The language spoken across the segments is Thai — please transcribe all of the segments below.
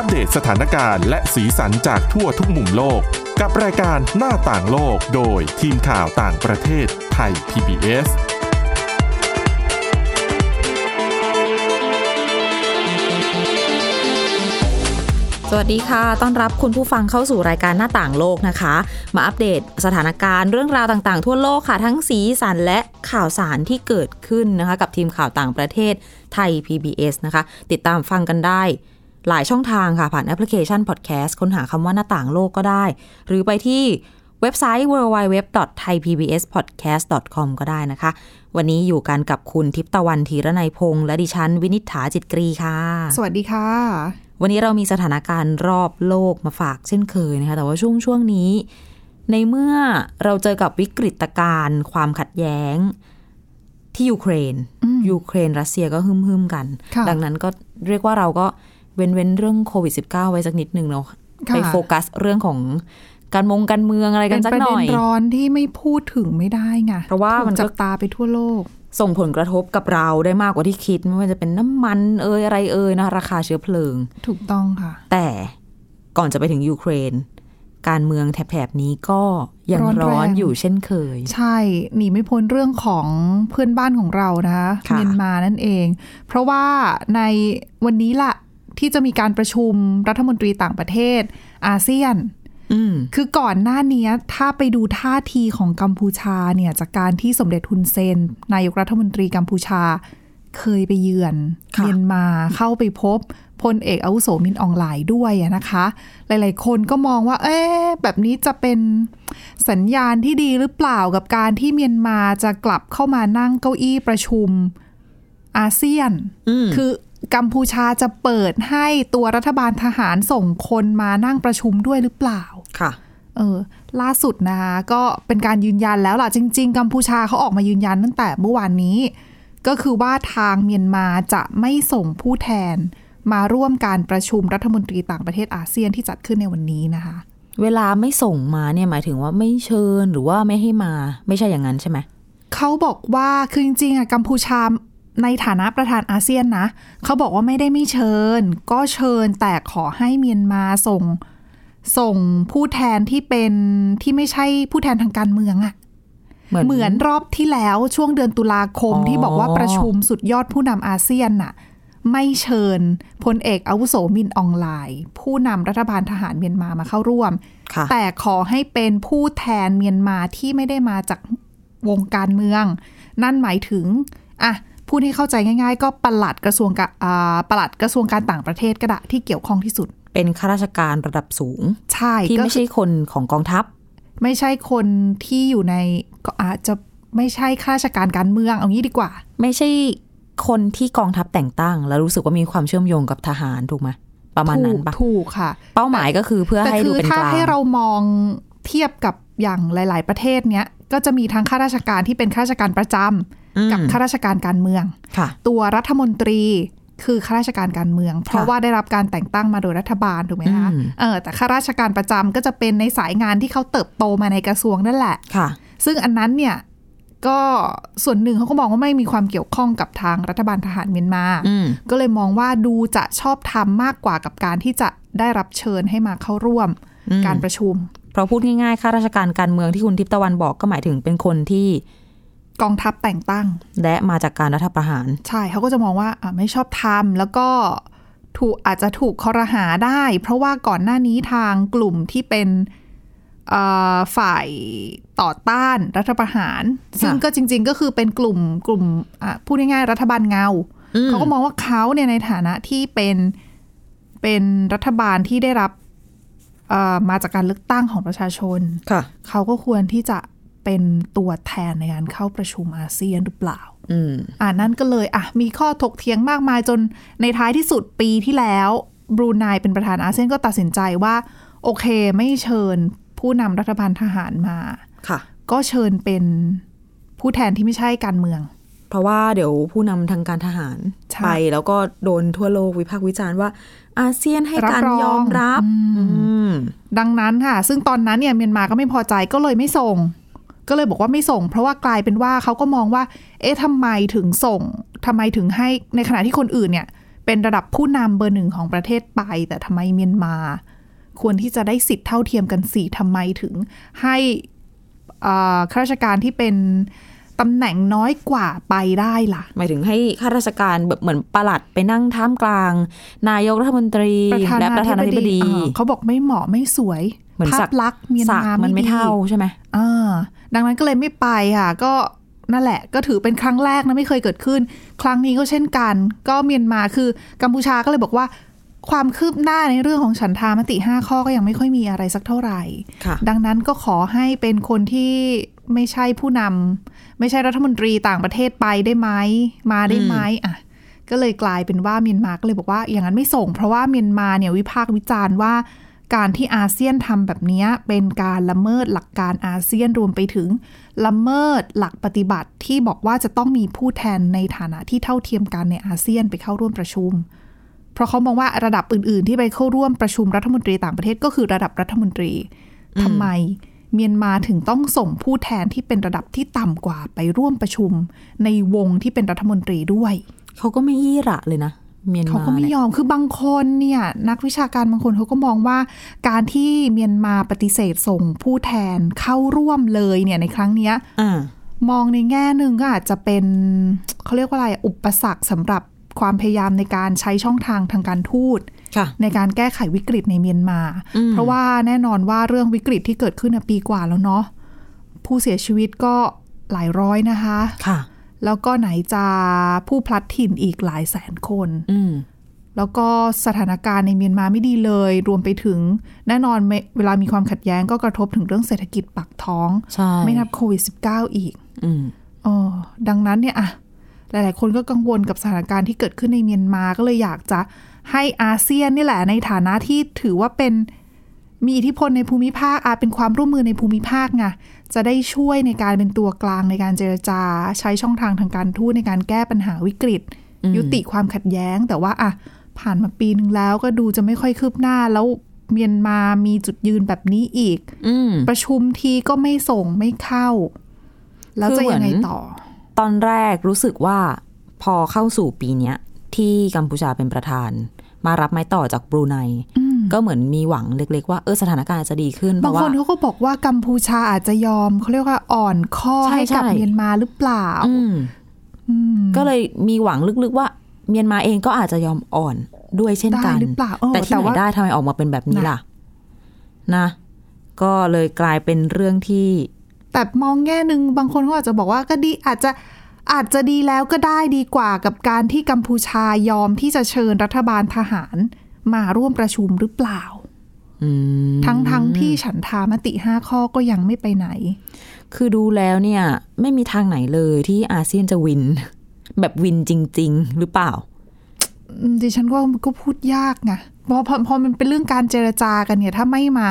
อัปเดตสถานการณ์และสีสันจากทั่วทุกมุมโลก กับรายการหน้าต่างโลกโดยทีมข่าวต่างประเทศไทย PBS สวัสดีค่ะ ต้อนรับคุณผู้ฟังเข้าสู่รายการหน้าต่างโลกนะคะ มาอัปเดตสถานการณ์เรื่องราวต่างๆ ทั่วโลกค่ะ ทั้งสีสันและข่าวสารที่เกิดขึ้นนะคะ กับทีมข่าวต่างประเทศไทย PBS นะคะ ติดตามฟังกันได้ หลายช่องทางค่ะ ผ่านแอปพลิเคชัน Podcast ค้นหาคำว่าหน้าต่างโลกก็ได้ หรือไปที่เว็บไซต์ www.thaipbspodcast.com ก็ได้นะคะ วันนี้อยู่กันกับคุณทิพย์ตะวันธีรนัยพงษ์และดิฉัน วินิษฐาจิตกรีค่ะ สวัสดีค่ะ วันนี้เรามีสถานการณ์รอบโลกมาฝากเช่นเคยนะคะ แต่ว่าช่วงช่วงนี้ ในเมื่อเราเจอกับวิกฤตการณ์ความขัดแย้งที่ยูเครน ยูเครนรัสเซียก็หึมหึมๆกันค่ะดังนั้นก็เรียกว่าเราก็ เว้นเว้นเรื่องโควิด -19 ไว้สักนิดหนึ่งเนาะค่ะไปโฟกัสเรื่องของการมงการเมืองอะไรกัเป็นนสักประหเด็น่นอยร้อนที่ไม่พูดถึงไม่ได้ไงเพราะว่ามันก็ถูกจับตาไปทั่วโลก ส่งผลกระทบกับเราได้มากกว่าที่คิด ไม่ว่าจะเป็นน้ำมันเอยอะไรเอยนะราคาเชื้อเพลิง ถูกต้องค่ะ แต่ก่อนจะไปถึงยูเครน การเมืองแถบๆนี้ก็ยังร้อนแรงร้อนอยู่เช่นเคย ใช่หนีไม่พ้นเรื่องของเพื่อนบ้านของเรานะคะค่ะเมียนมานั่นเอง เพราะว่าในวันนี้ล่ะ ที่จะมีการประชุมรัฐมนตรีต่างประเทศ อาเซียนอืมคือก่อนหน้านี้ถ้าไปดูท่าทีของกัมพูชาเนี่ยจากการที่สมเด็จฮุนเซน นายกรัฐมนตรีกัมพูชา เคยไปเยือนค่ะเมียนมาเข้าไปพบพลเอกอาวุโสมินอองหลายด้วยอะนะคะ หลายๆ คนก็มองว่า เอ๊ะแบบนี้จะเป็นสัญญาณที่ดีหรือเปล่ากับการที่เมียนมาจะกลับเข้ามานั่งเก้าอี้ประชุมอาเซียนอืมคือ กัมพูชาจะเปิดให้ตัวรัฐบาลทหารส่งคนมานั่งประชุมด้วยหรือเปล่า ค่ะ เออ ล่าสุดนะคะก็เป็นการยืนยันแล้วล่ะ จริง ๆ กัมพูชาเขาออกมายืนยันตั้งแต่เมื่อวานนี้ ก็คือว่าทางเมียนมาจะไม่ส่งผู้แทน มาร่วมการประชุมรัฐมนตรีต่างประเทศอาเซียนที่จัดขึ้นในวันนี้นะคะ เวลาไม่ส่งมาเนี่ยหมายถึงว่าไม่เชิญหรือว่าไม่ให้มา ไม่ใช่อย่างนั้นใช่ไหมเขาบอกว่าคือจริงๆอะกัมพูชา ในฐานะประธานอาเซียนนะ เขาบอกว่าไม่ได้ไม่เชิญ ก็เชิญแต่ขอให้เมียนมาส่ง ส่งผู้แทนที่เป็นที่ไม่ใช่ผู้แทนทางการเมืองอะเหมือนเหมือนรอบที่แล้วช่วงเดือนตุลาคมอ๋อที่บอกว่าประชุมสุดยอดผู้นำอาเซียนน่ะ ไม่เชิญพลเอกอาวุโสมินอองไลน์ ผู้นำรัฐบาลทหารเมียนมามาเข้าร่วมค่ะแต่ขอให้เป็นผู้แทนเมียนมาที่ไม่ได้มาจากวงการเมือง นั่นหมายถึงอะ พูดให้เข้าใจง่าย ๆ ก็ปลัดกระทรวงกะอ่าปลัดกระทรวงการต่างประเทศก็ได้ที่เกี่ยวข้องที่สุด เป็นข้าราชการระดับสูง ใช่ที่ก็ไม่ใช่คนของกองทัพ ไม่ใช่คนที่อยู่ในก็อาจจะไม่ใช่ข้าราชการการเมืองเอางี้ดีกว่า ไม่ใช่คนที่กองทัพแต่งตั้ง แล้วรู้สึกว่ามีความเชื่อมโยงกับทหารถูกไหมประมาณนั้นปะถูกถูกค่ะ เป้าหมายก็คือเพื่อแต่ให้คืดูอเป็นถ้ากลางให้เรามองเทียบกับอย่างหลาย ๆ ประเทศเนี้ยก็จะมีทั้งข้าราชการที่เป็นข้าราชการประจำ กับข้าราชการการเมืองค่ะตัวรัฐมนตรีคือข้าราชการการเมือง เพราะว่าได้รับการแต่งตั้งมาโดยรัฐบาลถูกไหมคะอืมเออแต่ข้าราชการประจำก็จะเป็นในสายงานที่เขาเติบโตมาในกระทรวงนั่นแหละค่ะ ซึ่งอันนั้นเนี่ยก็ส่วนหนึ่งเขาก็มองว่าไม่มีความเกี่ยวข้องกับทางรัฐบาลทหารเมียนมาอืมก็เลยมองว่าดูจะชอบทำมากกว่ากับการที่จะได้รับเชิญให้มาเข้าร่วมอืมการประชุม เพราะพูดง่ายๆข้าราชการการเมืองที่คุณทิพย์ตะวันบอกก็หมายถึงเป็นคนที่ กองทัพแต่งตั้ง และมาจากการรัฐประหาร ใช่เขาก็จะมองว่าอะไม่ชอบทำแล้วก็ถูกอาจจะถูกคอรหาได้ เพราะว่าก่อนหน้านี้ทางกลุ่มที่เป็นเอ่อฝ่ายต่อต้านรัฐประหาร ซึ่งก็จริง ๆ ก็คือเป็นกลุ่มกลุ่มอะพูดง่ายๆรัฐบาลเงาอืมเขาก็มองว่าเขาเนี่ยในฐานะที่เป็นเป็นรัฐบาลที่ได้รับเอ่อมาจากการเลือกตั้งของประชาชนค่ะเขาก็ควรที่จะ เป็นตัวแทนในการเข้าประชุมอาเซียนหรือเปล่าอืมอ่านั่นก็เลยอะมีข้อถกเถียงมากมายจนในท้ายที่สุดปีที่แล้วบรูไนเป็นประธานอาเซียนก็ตัดสินใจว่า โอเคไม่เชิญผู้นำรัฐบาลทหารมาค่ะ ก็เชิญเป็นผู้แทนที่ไม่ใช่การเมือง เพราะว่าเดี๋ยวผู้นำทางการทหารใช่ไปแล้วก็โดนทั่วโลกวิพากษ์วิจารณ์ว่า อาเซียนให้การรับรองยอมรับอืมอืมดังนั้นค่ะ ซึ่งตอนนั้นเนี่ยเมียนมาก็ไม่พอใจก็เลยไม่ส่ง ก็เลยบอกว่าไม่ส่ง เพราะว่ากลายเป็นว่าเขาก็มองว่า เอ๊ะทำไมถึงส่งทำไมถึงให้ในขณะที่คนอื่นเนี่ย เป็นระดับผู้นำเบอร์หนึ่งของประเทศไป แต่ทำไมเมียนมา ควรที่จะได้สิทธิ์เท่าเทียมกันสี่ทำไมถึงให้ข้าราชการที่เป็น ตำแหน่งน้อยกว่าไปได้ล่ะ หมายถึงให้ข้าราชการแบบเหมือนประหลัดไปนั่งท่ามกลาง นายกรัฐมนตรีและประธานาธิบดีอ่าเขาบอกไม่เหมาะไม่สวยเหมือนภาสัพกลักษณ์เมียนสักมามันไม่ดีเท่าใช่ไหมอ่าดังนั้นก็เลยไม่ไปค่ะ ก็นั่นแหละ ก็ถือเป็นครั้งแรกนะไม่เคยเกิดขึ้น ครั้งนี้ก็เช่นกัน ก็เมียนมาคือกัมพูชาก็เลยบอกว่าความคืบหน้าในเรื่องของฉันทามติ 5 ข้อก็ยังไม่ค่อยมีอะไรสักเท่าไหร่ค่ะดังนั้นก็ขอให้เป็นคนที่ ไม่ใช่ผู้นำไม่ใช่รัฐมนตรีต่างประเทศไปได้ไหมมาได้ไหมอะก็เลยกลายเป็นว่าเมียนมาก็เลยบอกว่าอย่างนั้นไม่ส่ง เพราะว่าเมียนมาเนี่ยวิพากษ์วิจารณ์ว่า การที่อาเซียนทำแบบเนี้ยเป็นการละเมิดหลักการอาเซียนรวมไปถึง ละเมิดหลักปฏิบัติที่บอกว่าจะต้องมีผู้แทนในฐานะที่เท่าเทียมกันในอาเซียนไปเข้าร่วมประชุม เพราะเขามองว่าระดับอื่น ๆ ที่ไปเข้าร่วมประชุมรัฐมนตรีต่างประเทศก็คือระดับรัฐมนตรีทำไม เมียนมาถึงต้องส่งผู้แทนที่เป็นระดับที่ต่ำกว่าไปร่วมประชุม ในวงที่เป็นรัฐมนตรีด้วย เขาก็ไม่ยี่หระเลยนะเมียนมาเขาก็ไม่เนี่ยยอม คือบางคนเนี่ยนักวิชาการบางคนเขาก็มองว่าการที่เมียนมาปฏิเสธส่งผู้แทนเข้าร่วมเลยเนี่ยในครั้งเนี้ยอ่ามองในแง่หนึ่งก็อาจจะเป็นเขาเรียกว่าอะไรอุปสรรคสำหรับความพยายามในการใช้ช่องทางทางการทูตค่ะ ในการแก้ไขวิกฤตในเมียนมาอืมเพราะว่าแน่นอนว่าเรื่องวิกฤตที่เกิดขึ้นน่ะปีกว่าแล้วเนาะผู้เสียชีวิตก็หลายร้อยนะคะค่ะแล้วก็ไหนจะผู้พลัดถิ่นอีกหลายแสนคนอืมแล้วก็สถานการณ์ในเมียนมาไม่ดีเลย รวมไปถึงแน่นอนไม่เวลามีความขัดแย้งก็กระทบถึงเรื่องเศรษฐกิจปากท้องใช่ไม่นับโควิด -19 อีกอืมเออดังนั้นเนี่ยอะหลาย ๆ คนก็กังวลกับสถานการณ์ที่เกิดขึ้นในเมียนมาก็เลยอยากจะให้อาเซียนนี่แหละในฐานะที่ถือว่าเป็นมีอิทธิพลในภูมิภาคอาจเป็นความร่วมมือในภูมิภาคไงจะได้ช่วยในการเป็นตัวกลางในการเจรจา ใช้ช่องทางทางการทูตในการแก้ปัญหาวิกฤตอืมยุติความขัดแย้ง แต่ว่าอะผ่านมาปีนึงแล้วก็ดูจะไม่ค่อยคืบหน้าแล้วเมียนมามีจุดยืนแบบนี้อีกอืมประชุมทีก็ไม่ส่งไม่เข้า แล้วจะยังไงต่อ ตอนแรกรู้สึกว่าพอเข้าสู่ปีเนี้ย ที่กัมพูชาเป็นประธาน มารับไม้ต่อจากบรูไนอืมก็เหมือนมีหวังเล็กๆว่าเออสถานการณ์จะดีขึ้นเพบางราะคว่านเขาก็บอกว่ากัมพูชาอาจจะยอมเขาเรียกว่าอ่อนข้อใช่ให้กับใช่เมียนมาหรือเปล่าอืมอืมก็เลยมีหวังลึกๆว่า เมียนมาเองก็อาจจะยอมอ่อนด้วยเช่นได้กันหรือเปล่าเออแต่ที่แต่ไหนว่าได้ทำไมออกมาเป็นแบบนี้นะล่ะ นะ ก็เลยกลายเป็นเรื่องที่ แต่มองแง่หนึ่งบางคนก็อาจจะบอกว่าก็ดีอาจจะ อาจจะดีแล้วก็ได้ดีกว่ากับการที่กัมพูชายอมที่จะเชิญรัฐบาลทหารมาร่วมประชุมหรือเปล่าอืมทั้งทั้งที่ฉันทามติห้าข้อก็ยังไม่ไปไหน คือดูแล้วเนี่ย ไม่มีทางไหนเลยที่อาเซียนจะวิน แบบวินจริง ๆ หรือเปล่าอืมดิฉันว่ามันก็พูดยากไงเพราะพอพอมันเป็นเรื่องการเจรจากันเนี่ย ถ้าไม่มา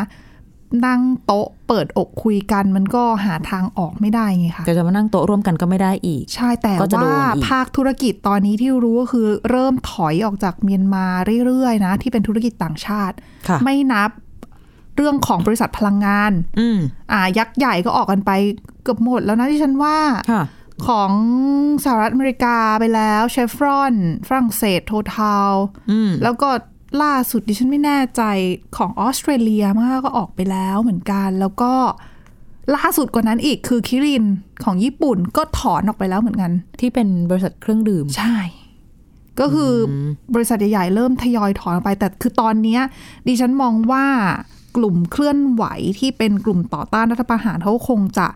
นั่งโต๊ะเปิดอกคุยกันมันก็หาทางออกไม่ได้ไงคะแต่จะมานั่งโต๊ะร่วมกันก็ไม่ได้อีก ใช่แต่ก็จะโดนว่าอีกภาคธุรกิจตอนนี้ที่รู้ก็คือเริ่มถอยออกจากเมียนมาเรื่อยๆนะ ที่เป็นธุรกิจต่างชาติค่ะไม่นับเรื่องของบริษัทพลังงาน อืมอ่า ยักษ์ใหญ่ก็ออกกันไปเกือบหมดแล้วนะที่ฉันว่าค่ะของสหรัฐอเมริกาไปแล้วเชฟรอน ฝรั่งเศสโททาลอืมแล้วก็ ล่าสุดดิฉันไม่แน่ใจของออสเตรเลียมากก็ออกไปแล้วเหมือนกัน แล้วก็ล่าสุดกว่านั้นอีกคือคิรินของญี่ปุ่นก็ถอนออกไปแล้วเหมือนกัน ที่เป็นบริษัทเครื่องดื่ม ใช่ ก็คือบริษัทใหญ่ๆเริ่มทยอยถอนออกไป แต่คือตอนเนี้ยดิฉันมองว่ากลุ่มเคลื่อนไหวที่เป็นกลุ่มต่อต้านรัฐประหารเขาคงจะ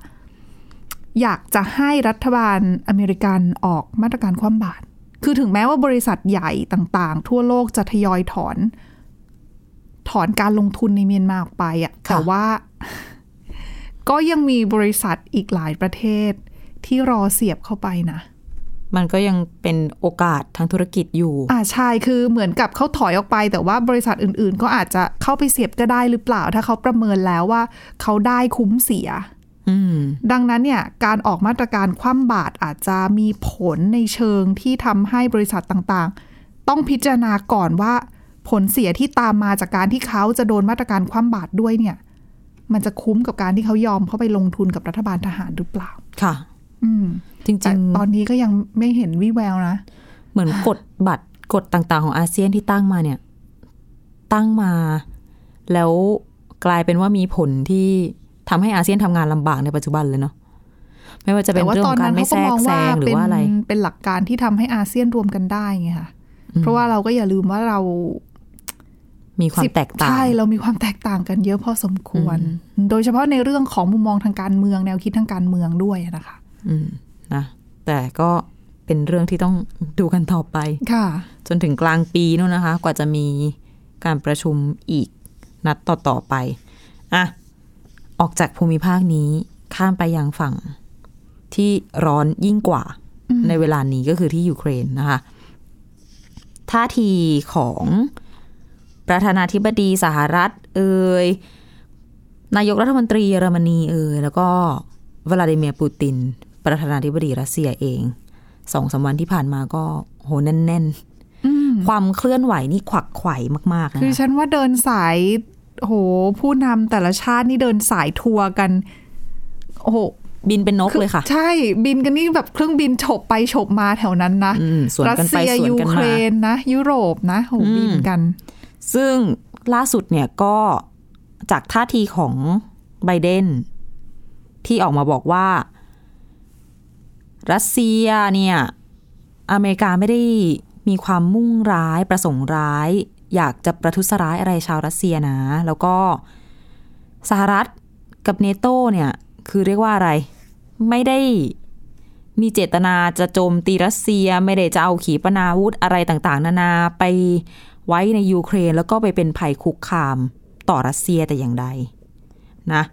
อยากจะให้รัฐบาลอเมริกันออกมาตรการคว่ำบาตร คือถึงแม้ว่าบริษัทใหญ่ต่างๆ ทั่วโลกจะทยอยถอน ถอนการลงทุนในเมียนมาออกไปอะแต่ว่า ก็ยังมีบริษัทอีกหลายประเทศที่รอเสียบเข้าไปนะ มันก็ยังเป็นโอกาสทางธุรกิจอยู่ อ่าใช่คือเหมือนกับเขาถอยออกไป แต่ว่าบริษัทอื่น ๆ ก็อาจจะเข้าไปเสียบก็ได้หรือเปล่า ถ้าเขาประเมินแล้วว่าเขาได้คุ้มเสียอืม ดังนั้นเนี่ยการออกมาตรการคว่ำบาตรอาจจะมีผลในเชิงที่ทำให้บริษัทต่างๆ ต้องพิจารณาก่อนว่าผลเสียที่ตามมาจากการที่เขาจะโดนมาตรการคว่ำบาตรด้วยเนี่ย มันจะคุ้มกับการที่เขายอมเข้าไปลงทุนกับรัฐบาลทหารหรือเปล่า ค่ะ อืม จริแต่งตอนนี้ก็ยังไม่เห็นวิแววนะๆเหมือนกดบัตรกฎต่างๆ ของอาเซียนที่ตั้งมาเนี่ย ตั้งมา แล้วกลายเป็นว่ามีผลที่ ทำให้อาเซียนทำงานลำบากในปัจจุบันเลยเนาะไม่ว่าจะเป็นแต่ว่าเรื่องตขอนองกานั้รนไม่เขาแทก็รมกองแซว่างหรืเป็อนว่าอะไร เป็นหลักการที่ทำให้อาเซียนรวมกันได้ไงค่ะ เพราะว่าเราก็อย่าลืมว่าเรา มีความสิบแตกต่างใช่เรามีความแตกต่างกันเยอะพอสมควร โดยเฉพาะในเรื่องของมุมมองทางการเมืองแนวคิดทางการเมืองด้วยนะคะ อืมนะแต่ก็เป็นเรื่องที่ต้องดูกันต่อไปค่ะ จนถึงกลางปีนู่นนะคะ กว่าจะมีการประชุมอีกนัดต่อๆไปอะ ออกจากภูมิภาคนี้ข้ามไปยังฝั่งที่ร้อนยิ่งกว่าในเวลานี้ก็คือที่ยูเครนนะคะ ท่าทีของประธานาธิบดีสหรัฐ เอ่ยนายกรัฐมนตรีเยอรมนีเอ่ยแล้วก็วลาดิเมียร์ปูติน ประธานาธิบดีรัสเซียเองสองสามวันที่ผ่านมาก็โหแน่น ๆ ความเคลื่อนไหวนี่ขวักไขว่มาก ๆ นะคือคะฉันว่าเดินสาย โหผู้นำแต่ละชาตินี่เดินสายทัวร์กัน โอ้โหบินเป็นนกเลยค่ะ ใช่บินกันนี่แบบเครื่องบินฉบไปฉบมาแถวนั้นนะอืมสวนรักันไปเซียสวนยูกันเคมารนนะ ยุโรปนะโหบินกัน ซึ่งล่าสุดเนี่ยก็จากท่าทีของไบเดนที่ออกมาบอกว่า รัสเซียเนี่ย อเมริกาไม่ได้มีความมุ่งร้ายประสงค์ร้าย อยากจะประทุษร้ายอะไรชาวรัสเซียนะ แล้วก็สหรัฐกับเนโตเนี่ย คือเรียกว่าอะไร ไม่ได้มีเจตนาจะโจมตีรัสเซีย ไม่ได้จะเอาขีปนาวุธอะไรต่างๆ นานาไปไว้ในยูเครน แล้วก็ไปเป็นภัยคุกคามต่อรัสเซียแต่อย่างใดนะ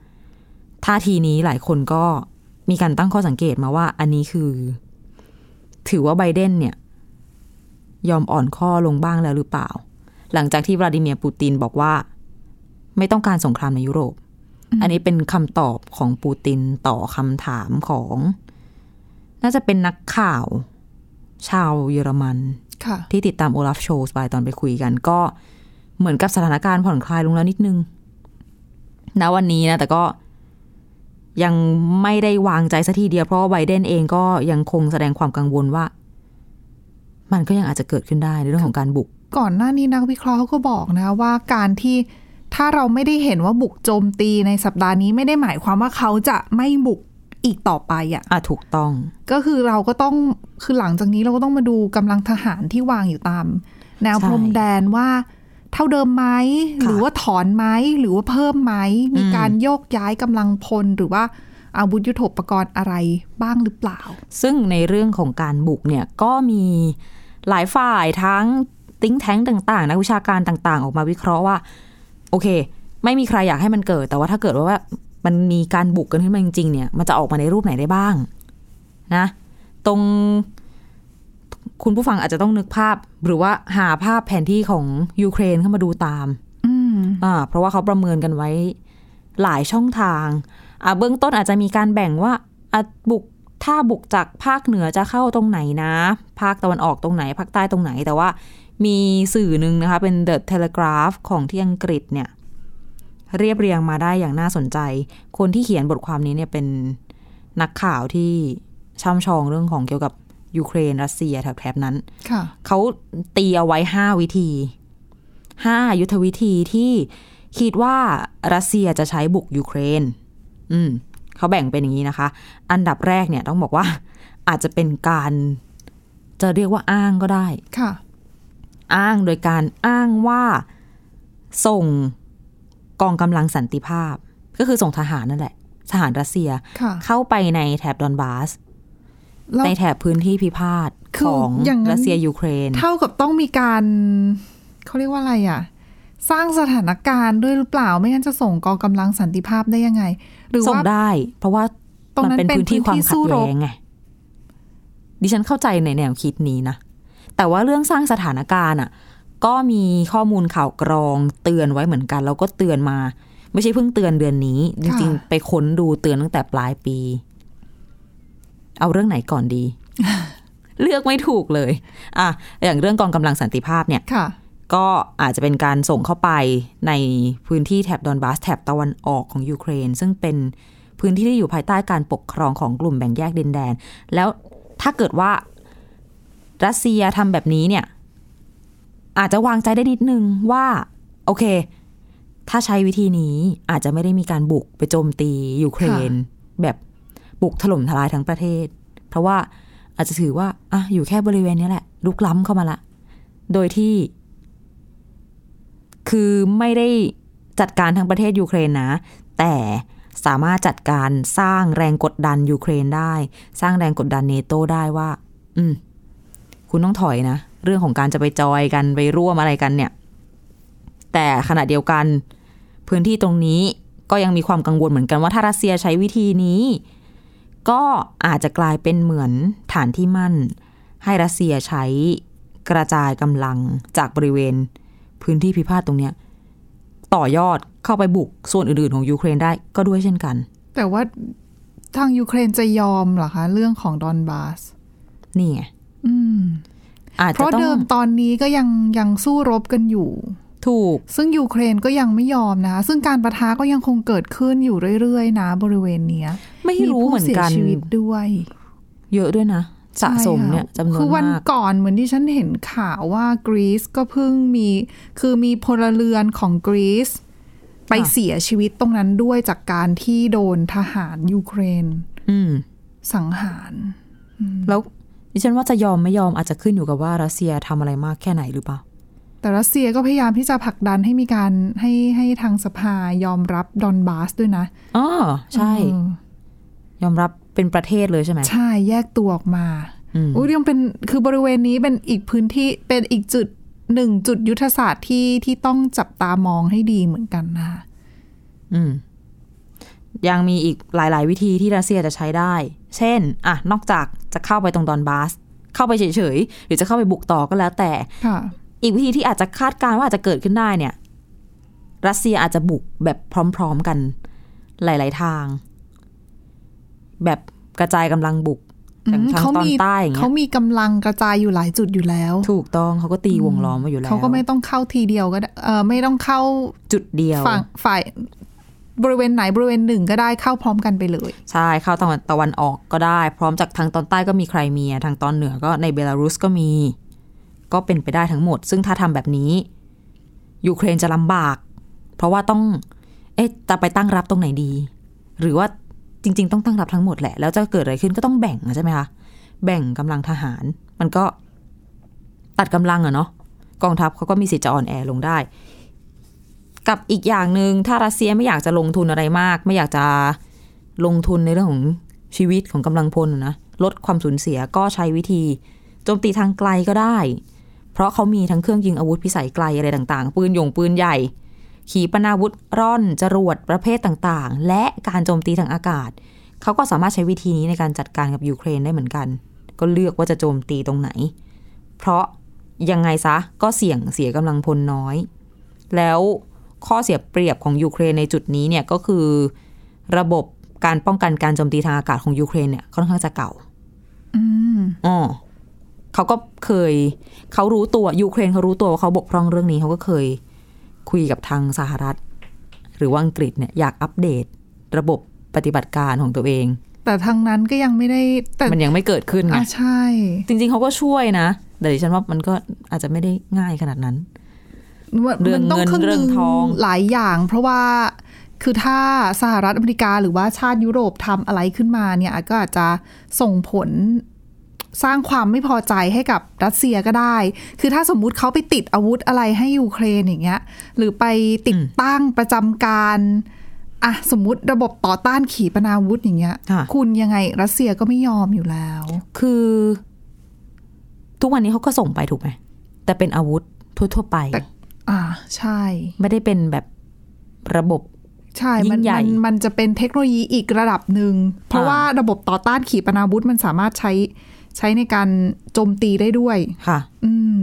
ท่าทีนี้หลายคนก็มีการตั้งข้อสังเกตมาว่า อันนี้คือ ถือว่าไบเดนเนี่ย ยอมอ่อนข้อลงบ้างแล้วหรือเปล่า หลังจากที่วลาดิเมียร์ปูตินบอกว่า ไม่ต้องการสงครามในยุโรป อันนี้เป็นคำตอบของปูตินต่อคำถามของ น่าจะเป็นนักข่าว ชาวเยอรมันค่ะที่ติดตามโอลาฟโชว์ไปตอนไปคุยกัน ก็เหมือนกับสถานการณ์ผ่อนคลายลงแล้วนิดนึงณวันนี้นะ แต่ก็ยังไม่ได้วางใจสัทีเดียว เพราะว่าไบเดนเองก็ยังคงแสดงความกังวลว่า มันก็ยังอาจจะเกิดขึ้นได้ในเรื่องของการบุก ก่อนหน้านี้นักวิเคราะห์เขาก็บอกนะว่าการที่ถ้าเราไม่ได้เห็นว่าบุกโจมตีในสัปดาห์นี้ไม่ได้หมายความว่าเขาจะไม่บุกอีกต่อไปอะอะถูกต้อง ก็คือเราก็ต้องคือหลังจากนี้เราก็ต้องมาดูกำลังทหารที่วางอยู่ตาม แนวใช่พรมแดนว่าเท่าเดิมไหมค่ะหรือว่าถอนไหมหรือว่าเพิ่มไหมมีการโยกย้ายกำลังพลหรือว่าอาวุธยุโทโธปกรณ์อะไรบ้างหรือเปล่า ซึ่งในเรื่องของการบุกเนี่ยก็มีหลายฝ่ายทั้ง ติ้งแท้งต่างๆนักวิชาการต่างๆ ออกมาวิเคราะห์ว่า โอเค ไม่มีใครอยากให้มันเกิด แต่ว่าถ้าเกิดว่ามันมีการบุกกันขึ้นมาจริงๆเนี่ยมันจะออกมาในรูปไหนได้บ้าง นะ ตรงคุณผู้ฟังอาจจะต้องนึกภาพ หรือว่าหาภาพแผนที่ของยูเครนเข้ามาดูตามอืมอ่าเพราะว่าเขาประเมินกันไว้หลายช่องทางอ่าเบื้องต้นอาจจะมีการแบ่งว่าอะบุกถ้าบุกจากภาคเหนือจะเข้าตรงไหนนะ ภาคตะวันออกตรงไหน ภาคใต้ตรงไหน แต่ว่า มีสื่อหนึ่งนะคะ เป็น The Telegraph ของที่อังกฤษเนี่ย เรียบเรียงมาได้อย่างน่าสนใจ คนที่เขียนบทความนี้เนี่ยเป็นนักข่าวที่ช่ำชองเรื่องของเกี่ยวกับยูเครนรัสเซียแถบๆนั้นค่ะเขาตีเอาไว้ห้าวิธีห้ายุทธวิธีที่คิดว่ารัสเซียจะใช้บุกยูเครน อืมเขาแบ่งเป็นอย่างนี้นะคะ อันดับแรกเนี่ยต้องบอกว่าอาจจะเป็นการ จะเรียกว่าอ้างก็ได้ ค่ะ อ้างโดยการอ้างว่าส่งกองกำลังสันติภาพ ก็คือส่งทหารนั่นแหละ ทหารรัสเซียค่ะเข้าไปในแถบดอนบาสแล้วในแถบพื้นที่พิพาทคือของอย่างนั้นรัสเซียยูเครน เท่ากับต้องมีการเขาเรียกว่าอะไรอะสร้างสถานการณ์ด้วยหรือเปล่าไม่งั้นจะส่งกองกำลังสันติภาพได้ยังไง หรือส่งว่าได้ เพราะว่าตรงมันนั้นเป็นเป็นพื้นที่ความพื้นที่ขัสู้ดรบแย้งไงดิฉันเข้าใจในแนวคิดนี้นะ แต่ว่าเรื่องสร้างสถานการณ์อะ ก็มีข้อมูลข่าวกรองเตือนไว้เหมือนกัน แล้วก็เตือนมา ไม่ใช่เพิ่งเตือนเดือนนี้ จริง ๆ ไปค้นดูเตือนตั้งแต่ปลายปี เอาเรื่องไหนก่อนดี เลือกไม่ถูกเลย อะอย่างเรื่องกองกำลังสันติภาพเนี่ยค่ะก็อาจจะเป็นการส่งเข้าไปในพื้นที่แถบดอนบาสแถบตะวันออกของยูเครน ซึ่งเป็นพื้นที่ที่อยู่ภายใต้การปกครองของกลุ่มแบ่งแยกดินแดน แล้วถ้าเกิดว่า รัสเซียทำแบบนี้เนี่ย อาจจะวางใจได้นิดนึงว่า โอเค ถ้าใช้วิธีนี้อาจจะไม่ได้มีการบุกไปโจมตียูเครน แบบบุกถล่มทลายทั้งประเทศ เพราะว่าอาจจะถือว่าอะอยู่แค่บริเวณนี้แหละลุกล้ำเข้ามาละ โดยที่ คือไม่ได้จัดการทั้งประเทศยูเครนนะ แต่สามารถจัดการสร้างแรงกดดันยูเครนได้ สร้างแรงกดดันเนโตได้ว่า อืม คุณต้องถอยนะ เรื่องของการจะไปจอยกันไปร่วมอะไรกันเนี่ย แต่ขณะเดียวกัน พื้นที่ตรงนี้ก็ยังมีความกังวลเหมือนกันว่าถ้ารัสเซียใช้วิธีนี้ ก็อาจจะกลายเป็นเหมือนฐานที่มั่น ให้รัสเซียใช้กระจายกำลังจากบริเวณ พื้นที่พิพาทตรงเนี้ยต่อยอดเข้าไปบุกส่วนอื่นๆของยูเครนได้ก็ด้วยเช่นกัน แต่ว่าทางยูเครนจะยอมเหรอคะ เรื่องของดอนบาสนี่ไง อืมอาจเพจะราะต้อเดิงมตอนนี้ก็ยังยังสู้รบกันอยู่ ถูก ซึ่งยูเครนก็ยังไม่ยอมนะคะซึ่งการประทะก็ยังคงเกิดขึ้นอยู่เรื่อยๆ นะ บริเวณเนี้ย ไม่รู้เหมือนกันผู้เสียชีวิตด้วย เยอะด้วยนะสะสมเนี่ยใช่ค่ะจำนวนคือวันมากก่อนเหมือนที่ฉันเห็นข่าวว่ากรีซก็เพิ่งมี คือมีพลเรือนของกรีซไปเสียชีวิตตรงนั้นด้วยจากการที่โดนทหารยูเครนอืมสังหาร แล้ว ดิฉันว่าจะยอมไม่ยอมอาจจะขึ้นอยู่กับว่ารัสเซียทำอะไรมากแค่ไหนหรือเปล่า แต่รัสเซียก็พยายามที่จะผลักดันให้มีการให้ให้ทางสภายอมรับดอนบาสด้วยนะอ๋อใช่เออยอมรับเป็นประเทศเลยใช่ไหมใช่แยกตัวออกมาอืมอุ้ยยังเป็นคือบริเวณนี้เป็นอีกพื้นที่เป็นอีกจุดหนึ่งจุดยุทธศาสตร์ที่ที่ต้องจับตามองให้ดีเหมือนกันนะคะอืม ยังมีอีกหลาย ๆ วิธีที่รัสเซียจะใช้ได้ เช่น อะ นอกจาก จะเข้าไปตรงดอนบาส เข้าไปเฉยๆหรือจะเข้าไปบุกต่อก็แล้วแต่ค่ะอีกวิธีที่อาจจะคาดการณ์ว่าอาจจะเกิดขึ้นได้เนี่ย รัสเซียอาจจะบุกแบบพร้อม ๆกัน หลาย ๆ ทาง แบบกระจายกำลังบุกอย่างทางเขาตอนมีใต้อย่างเงี้เขายมีกำลังกระจายอยู่หลายจุดอยู่แล้ว ถูกต้องเขาก็ตีวงล้อมมาอยู่แล้วเขาก็ไม่ต้องเข้าทีเดียวก็ได้เออไม่ต้องเข้าจุดเดียว ฝั่งฝ่าย บริเวณไหนบริเวณหนึ่งก็ได้เข้าพร้อมกันไปเลย ใช่เข้าตะวันตะวันออกก็ได้ พร้อมจากทางตอนใต้ก็มีไครเมีย ทางตอนเหนือก็ในเบลารุสก็มี ก็เป็นไปได้ทั้งหมด ซึ่งถ้าทำแบบนี้ยูเครนจะลำบาก เพราะว่าต้อง เอ๊ะจะไปตั้งรับตรงไหนดี หรือว่าจริง ๆ ต้องตั้งรับทั้งหมดแหละ แล้วจะเกิดอะไรขึ้นก็ต้องแบ่งใช่ไหมคะแบ่งกำลังทหาร มันก็ตัดกำลังอะเนาะกองทัพเขาก็มีสิทธิ์จะอ่อนแอลงได้ กับอีกอย่างหนึ่งถ้ารัสเซียไม่อยากจะลงทุนอะไรมาก ไม่อยากจะลงทุนในเรื่องของชีวิตของกำลังพลนะลดความสูญเสียก็ใช้วิธีโจมตีทางไกลก็ได้ เพราะเขามีทั้งเครื่องยิงอาวุธพิสัยไกลอะไรต่างๆ ปืนหยงปืนใหญ่ ขีปนาวุธร่อนจรวดประเภทต่างๆ และการโจมตีทางอากาศ เขาก็สามารถใช้วิธีนี้ในการจัดการกับยูเครนได้เหมือนกัน ก็เลือกว่าจะโจมตีตรงไหน เพราะยังไงซะก็เสี่ยงเสียกำลังพลน้อย แล้ว ข้อเสียเปรียบของยูเครนในจุดนี้เนี่ยก็คือระบบการป้องกันการโจมตีทางอากาศของยูเครนเนี่ยค่อนข้างจะเก่าอืมอ๋อเขาก็เคยเขารู้ตัวยูเครนเขารู้ตัวว่าเขาบกพร่องเรื่องนี้เขาก็เคยคุยกับทางสหรัฐ หรือว่าอังกฤษเนี่ยอยากอัปเดต ระบบปฏิบัติการของตัวเอง แต่ทางนั้นก็ยังไม่ได้แต่มันยังไม่เกิดขึ้นไงอะใช่ จริง ๆเขาก็ช่วยนะ แต่ดิฉันว่ามันก็อาจจะไม่ได้ง่ายขนาดนั้น เรื่องมันต้องเงินคำเรื่นึองงทองหลายอย่าง เพราะว่าคือถ้าสหรัฐอเมริกาหรือว่าชาติยุโรปทำอะไรขึ้นมาเนี่ย ก็อาจจะส่งผลสร้างความไม่พอใจให้กับรัสเซียก็ได้ คือถ้าสมมุติเขาไปติดอาวุธอะไรให้ยูเครนอย่างเงี้ย หรือไปติดตั้งประจำการอะสมมุติระบบต่อต้านขีปนาวุธอย่างเงี้ยค่ะคุณยังไงรัสเซียก็ไม่ยอมอยู่แล้ว คือ ทุกวันนี้เขาก็ส่งไปถูกไหมแต่เป็นอาวุธทั่ว ๆ ไปแต่ อ่าใช่ ไม่ได้เป็นแบบระบบใช่ยิ่มันงใหญ่มันมันจะเป็นเทคโนโลยีอีกระดับหนึ่ง เพราะอ่าว่าระบบต่อต้านขีปนาวุธมันสามารถใช้ใช้ในการโจมตีได้ด้วยค่ะ อืม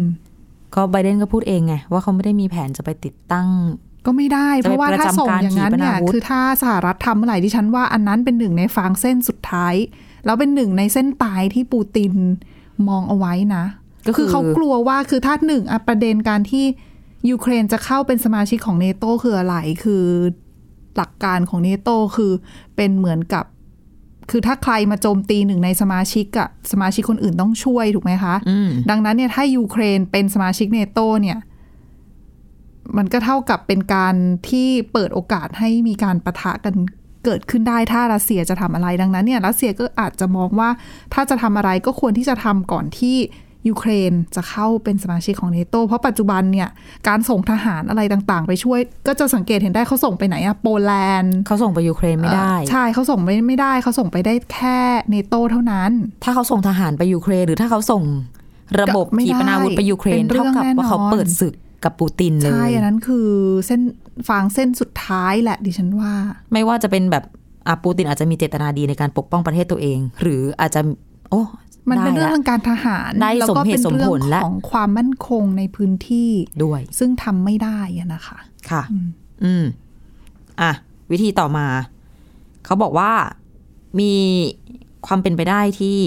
ก็ไบเดนก็พูดเองไง ว่าเขาไม่ได้มีแผนจะไปติดตั้ง ก็ไม่ได้ เพราะว่าถ้าส่งอย่างนั้นเนี่ยจะไปประจำการขีปนาวุธคือถ้าสหรัฐทำเมื่อไหร่ที่ฉันว่าอันนั้นเป็นหนึ่งในฟางเส้นสุดท้าย แล้วเป็นหนึ่งในเส้นตายที่ปูตินมองเอาไว้นะ ก็คือเขากลัวว่าคือถ้าหนึ่งอะประเด็นการที่ ยูเครนจะเข้าเป็นสมาชิกของเนโตคืออะไร คือหลักการของเนโตคือเป็นเหมือนกับ คือถ้าใครมาโจมตีหนึ่งในสมาชิกอะสมาชิกคนอื่นต้องช่วยถูกไหมคะอืมดังนั้นเนี่ยถ้ายูเครนเป็นสมาชิกเนโตเนี่ยมันก็เท่ากับเป็นการที่เปิดโอกาสให้มีการปะทะกันเกิดขึ้นได้ถ้ารัสเซียจะทำอะไรดังนั้นเนี่ยรัสเซียก็อาจจะมองว่าถ้าจะทำอะไรก็ควรที่จะทำก่อนที่ ยูเครนจะเข้าเป็นสมาชิกของเนโตเพราะปัจจุบันเนี่ยการส่งทหารอะไรต่างๆ ไปช่วย ก็จะสังเกตเห็นได้เขาส่งไปไหนอะโปแลนด์เขาส่งไปยูเครนไม่ได้เอ่อใช่เขาส่งไปไม่ได้เขาส่งไปได้แค่เนโตเท่านั้น ถ้าเขาส่งทหารไปยูเครนหรือถ้าเขาส่งระบบขีปนาวุธไปยูเครนไม่ได้เป็นเรื่องกับแน่นอนว่าเขาเปิดศึกกับปูตินเลยใช่อันนั้นคือเส้นฟางเส้นสุดท้ายแหละดิฉันว่า ไม่ว่าจะเป็นแบบอะปูตินอาจจะมีเจตนาดีในการปกป้องประเทศตัวเอง หรืออาจจะ โอ้ มันเป็นได้เรื่องละทางการทหารได้แล้วก็สมเหตุเป็นสมเรื่ผองลและของความมั่นคงในพื้นที่ด้วย ซึ่งทำไม่ได้อะนะคะ ค่ะ อืมอะ วิธีต่อมา เขาบอกว่ามีความเป็นไปได้ที่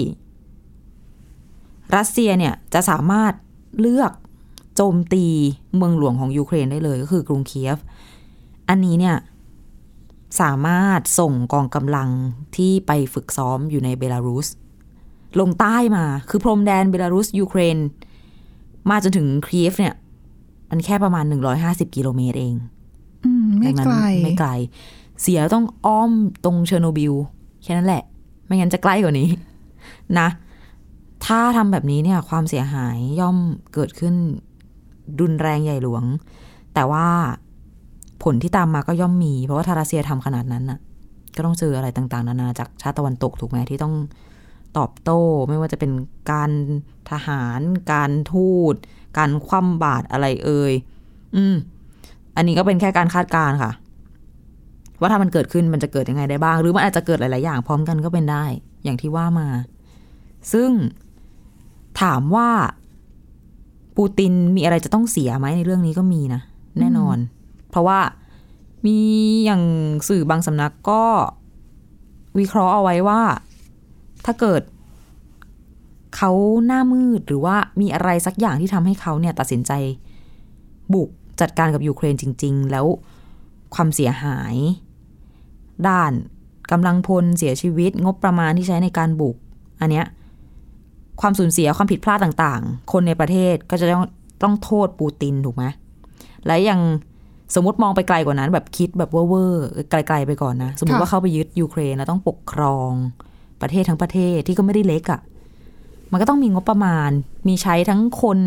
รัสเซียเนี่ยจะสามารถเลือกโจมตีเมืองหลวงของยูเครนได้เลยก็คือกรุงเคียฟ อันนี้เนี่ยสามารถส่งกองกำลังที่ไปฝึกซ้อมอยู่ในเบลารุส ลงใต้มา คือพรมแดนเบลารุสยูเครน มาจนถึงเคียฟเนี่ย มันแค่ประมาณ150กิโลเมตรเองอืมไม่ไกลดังนั้นไม่ไกล เสียต้องอ้อมตรงเชอร์โนบิลแค่นั้นแหละ ไม่งั้นจะใกล้กว่านี้ นะ ถ้าทำแบบนี้เนี่ย ความเสียหายย่อมเกิดขึ้นรุนแรงใหญ่หลวง แต่ว่าผลที่ตามมาก็ย่อมมี เพราะว่าถ้ารัสเซียทำขนาดนั้นน่ะ ก็ต้องเจออะไรต่าง ๆ นานาจากชาติตะวันตกถูกไหมที่ต้อง ตอบโต้ ไม่ว่าจะเป็นการทหาร การทูต การคว่ำบาตรอะไรเอ่ยอืม อันนี้ก็เป็นแค่การคาดการณ์ค่ะ ว่าถ้ามันเกิดขึ้นมันจะเกิดยังไงได้บ้าง หรือมันอาจจะเกิดหลาย ๆ อย่างพร้อมกันก็เป็นได้ อย่างที่ว่ามา ซึ่งถามว่าปูตินมีอะไรจะต้องเสียไหมในเรื่องนี้ก็มีนะ แน่นอน เพราะว่ามีอย่างสื่อบางสำนักก็วิเคราะห์เอาไว้ว่า ถ้าเกิดเขาหน้ามืดหรือว่ามีอะไรสักอย่างที่ทำให้เขาเนี่ยตัดสินใจ บุกจัดการกับยูเครนจริง ๆ แล้วความเสียหาย ด้านกำลังพลเสียชีวิตงบประมาณที่ใช้ในการบุก อันเนี้ยความสูญเสียความผิดพลาดต่างๆ คนในประเทศก็จะต้องต้องโทษปูตินถูกไหมและยังสมมติมองไปไกลกว่านั้น แบบคิดแบบเว่อร์ๆไกลๆไปก่อนนะ สมมติว่าเข้าไปยึดยูเครนแล้วต้องปกครอง ประเทศทั้งประเทศที่ก็ไม่ได้เล็กอะ่ะ มันก็ต้องมีงบประมาณ มีใช้ทั้งคน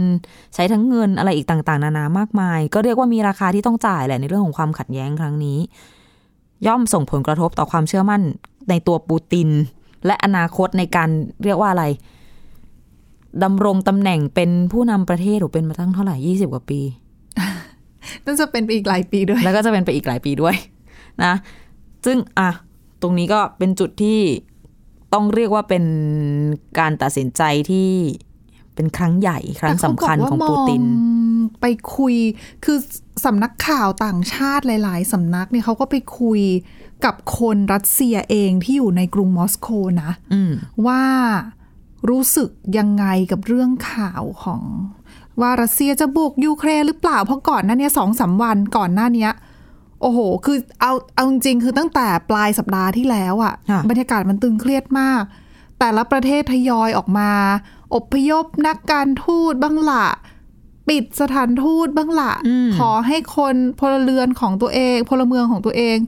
ใช้ทั้งเงินอะไรอีกต่างๆ นานามากมาย ก็เรียกว่ามีราคาที่ต้องจ่ายแหละในเรื่องของความขัดแย้งครั้งนี้ ย่อมส่งผลกระทบต่อความเชื่อมั่นในตัวปูติน และอนาคตในการเรียกว่าอะไรดำรงตำแหน่งเป็นผู้นำประเทศหรือเป็นมาตั้งเท่าไหร่ยี่สิบกว่าปีน่าจะเป็นไปอีกหลายปีด้วย แล้วก็จะเป็นไปอีกหลายปีด้วยนะ ซึ่งอะ ตรงนี้ก็เป็นจุดที่ ต้องเรียกว่าเป็นการตัดสินใจที่เป็นครั้งใหญ่ครั้งสำคัญของปูตินแต่เขาบอกว่ามองไปคุยคือสำนักข่าวต่างชาติหลาย ๆสำนักเนี่ยเขาก็ไปคุยกับคนรัสเซียเองที่อยู่ในกรุงมอสโกนะอืมว่ารู้สึกยังไงกับเรื่องข่าวของว่ารัสเซียจะบุกยูเครนหรือเปล่า เพราะก่อนหน้าเนี้สองสามวันก่อนหน้าเนี้ย โอ้โห คือเอาเอาจริงๆคือตั้งแต่ปลายสัปดาห์ที่แล้วอะค่ะ บรรยากาศมันตึงเครียดมาก แต่ละประเทศทยอยออกมาอพยพนักการทูตบ้างละ ปิดสถานทูตบ้างละอืมขอให้คนพลเรือนของตัวเอง พลเมืองของตัวเอง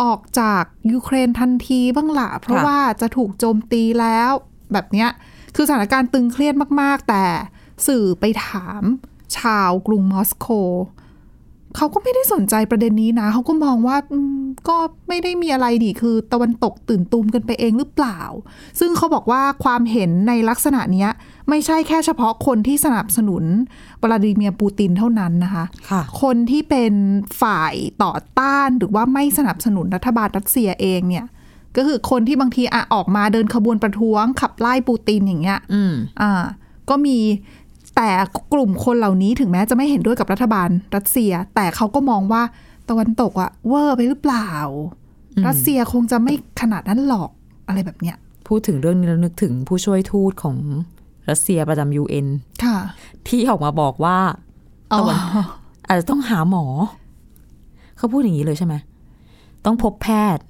ออกจากยูเครนทันทีบ้างละ เพราะว่าจะถูกโจมตีแล้ว แบบเนี้ย คือสถานการณ์ตึงเครียดมาก ๆ แต่สื่อไปถามชาวกรุงมอสโก เขาก็ไม่ได้สนใจประเด็นนี้นะ เขาก็มองว่าอืมก็ไม่ได้มีอะไรดีคือตะวันตกตื่นตูมกันไปเองหรือเปล่า ซึ่งเขาบอกว่าความเห็นในลักษณะเนี้ยไม่ใช่แค่เฉพาะคนที่สนับสนุนวลาดิเมียร์ปูตินเท่านั้นนะคะค่ะคนที่เป็นฝ่ายต่อต้านหรือว่าไม่สนับสนุนรัฐบาลรัสเซียเองเนี่ย ก็คือคนที่บางทีอะออกมาเดินขบวนประท้วงขับไล่ปูตินอย่างเงี้ยอืมอ่าก็มี แต่กลุ่มคนเหล่านี้ถึงแม้จะไม่เห็นด้วยกับรัฐบาลรัสเซีย แต่เขาก็มองว่าตะวันตกอะเวอร์ไปหรือเปล่าอืมรัสเซียคงจะไม่ขนาดนั้นหรอกอะไรแบบเนี้ย พูดถึงเรื่องนี้แล้วนึกถึงผู้ช่วยทูตของรัสเซียประจำยูเอ็นค่ะ ที่ออกมาบอกว่าอ๋อตะวันอาจจะต้องหาหมอ เขาพูดอย่างนี้เลยใช่ไหมต้องพบแพทย์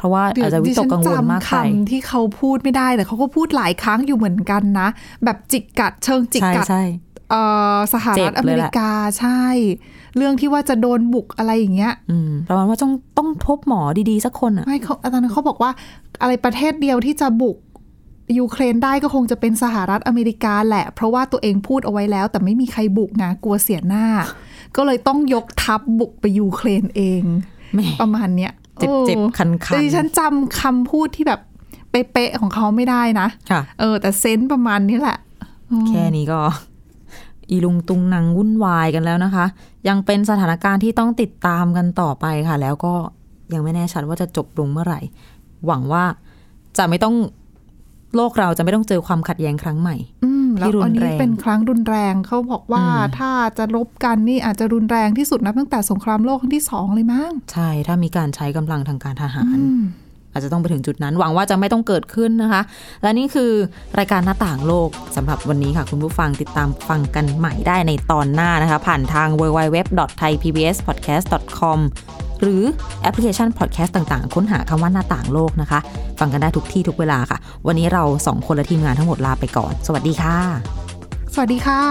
เพราะว่าอาจจะวิตกกังวลมากไปดิฉันจำคำที่เขาพูดไม่ได้แต่เขาก็พูดหลายครั้งอยู่เหมือนกันนะ แบบจิกกัดเชิงจิกใช่กัดใช่เอ่อสหเจ็รับฐอเลเมยแหริละกาใช่ เรื่องที่ว่าจะโดนบุกอะไรอย่างเงี้ยอืมประมาณว่าต้องต้องพบหมอดีๆสักคนอะไม่เขาตอนนั้นเขาบอกว่าอะไรประเทศเดียวที่จะบุกยูเครนได้ก็คงจะเป็นสหรัฐอเมริกาแหละ เพราะว่าตัวเองพูดเอาไว้แล้ว แต่ไม่มีใครบุกไงกลัวเสียหน้า ก็เลยต้องยกทัพบุกไปยูเครนเองแหม่ประมาณเนี้ย เจ็บเจ็บโอ้คันคันแต่ดิฉันจำคำพูดที่แบบเป๊ะๆของเขาไม่ได้นะค่ะเออ แต่เซนส์ประมาณนี้แหละ แค่นี้ก็ อีลุงตุงนางวุ่นวายกันแล้วนะคะ ยังเป็นสถานการณ์ที่ต้องติดตามกันต่อไปค่ะ แล้วก็ยังไม่แน่ชัดว่าจะจบลงเมื่อไหร่ หวังว่าจะไม่ต้องโลกเราจะไม่ต้องเจอความขัดแย้งครั้งใหม่ อืม แล้วที่รุนอันนี้แรงเป็นครั้งรุนแรงเขาบอกว่าอืมถ้าจะลบกันนี่อาจจะรุนแรงที่สุดนับตั้งแต่สงครามโลกครั้งที่สองเลยมั้งใช่ถ้ามีการใช้กำลังทางการทหารอืมอาจจะต้องไปถึงจุดนั้น หวังว่าจะไม่ต้องเกิดขึ้นนะคะ และนี่คือรายการหน้าต่างโลกสำหรับวันนี้ค่ะ คุณผู้ฟังติดตามฟังกันใหม่ได้ในตอนหน้านะคะ ผ่านทาง www.thaipbspodcast.com หรือแอปพลิเคชัน podcast ต่างๆ ค้นหาคำว่าหน้าต่างโลกนะคะ ฟังกันได้ทุกที่ทุกเวลาค่ะ วันนี้เราสองคนและทีมงานทั้งหมดลาไปก่อน สวัสดีค่ะ สวัสดีค่ะ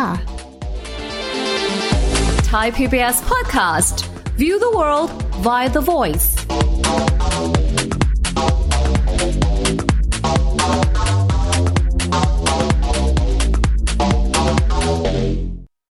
Thai PBS podcast. View the world via the voice.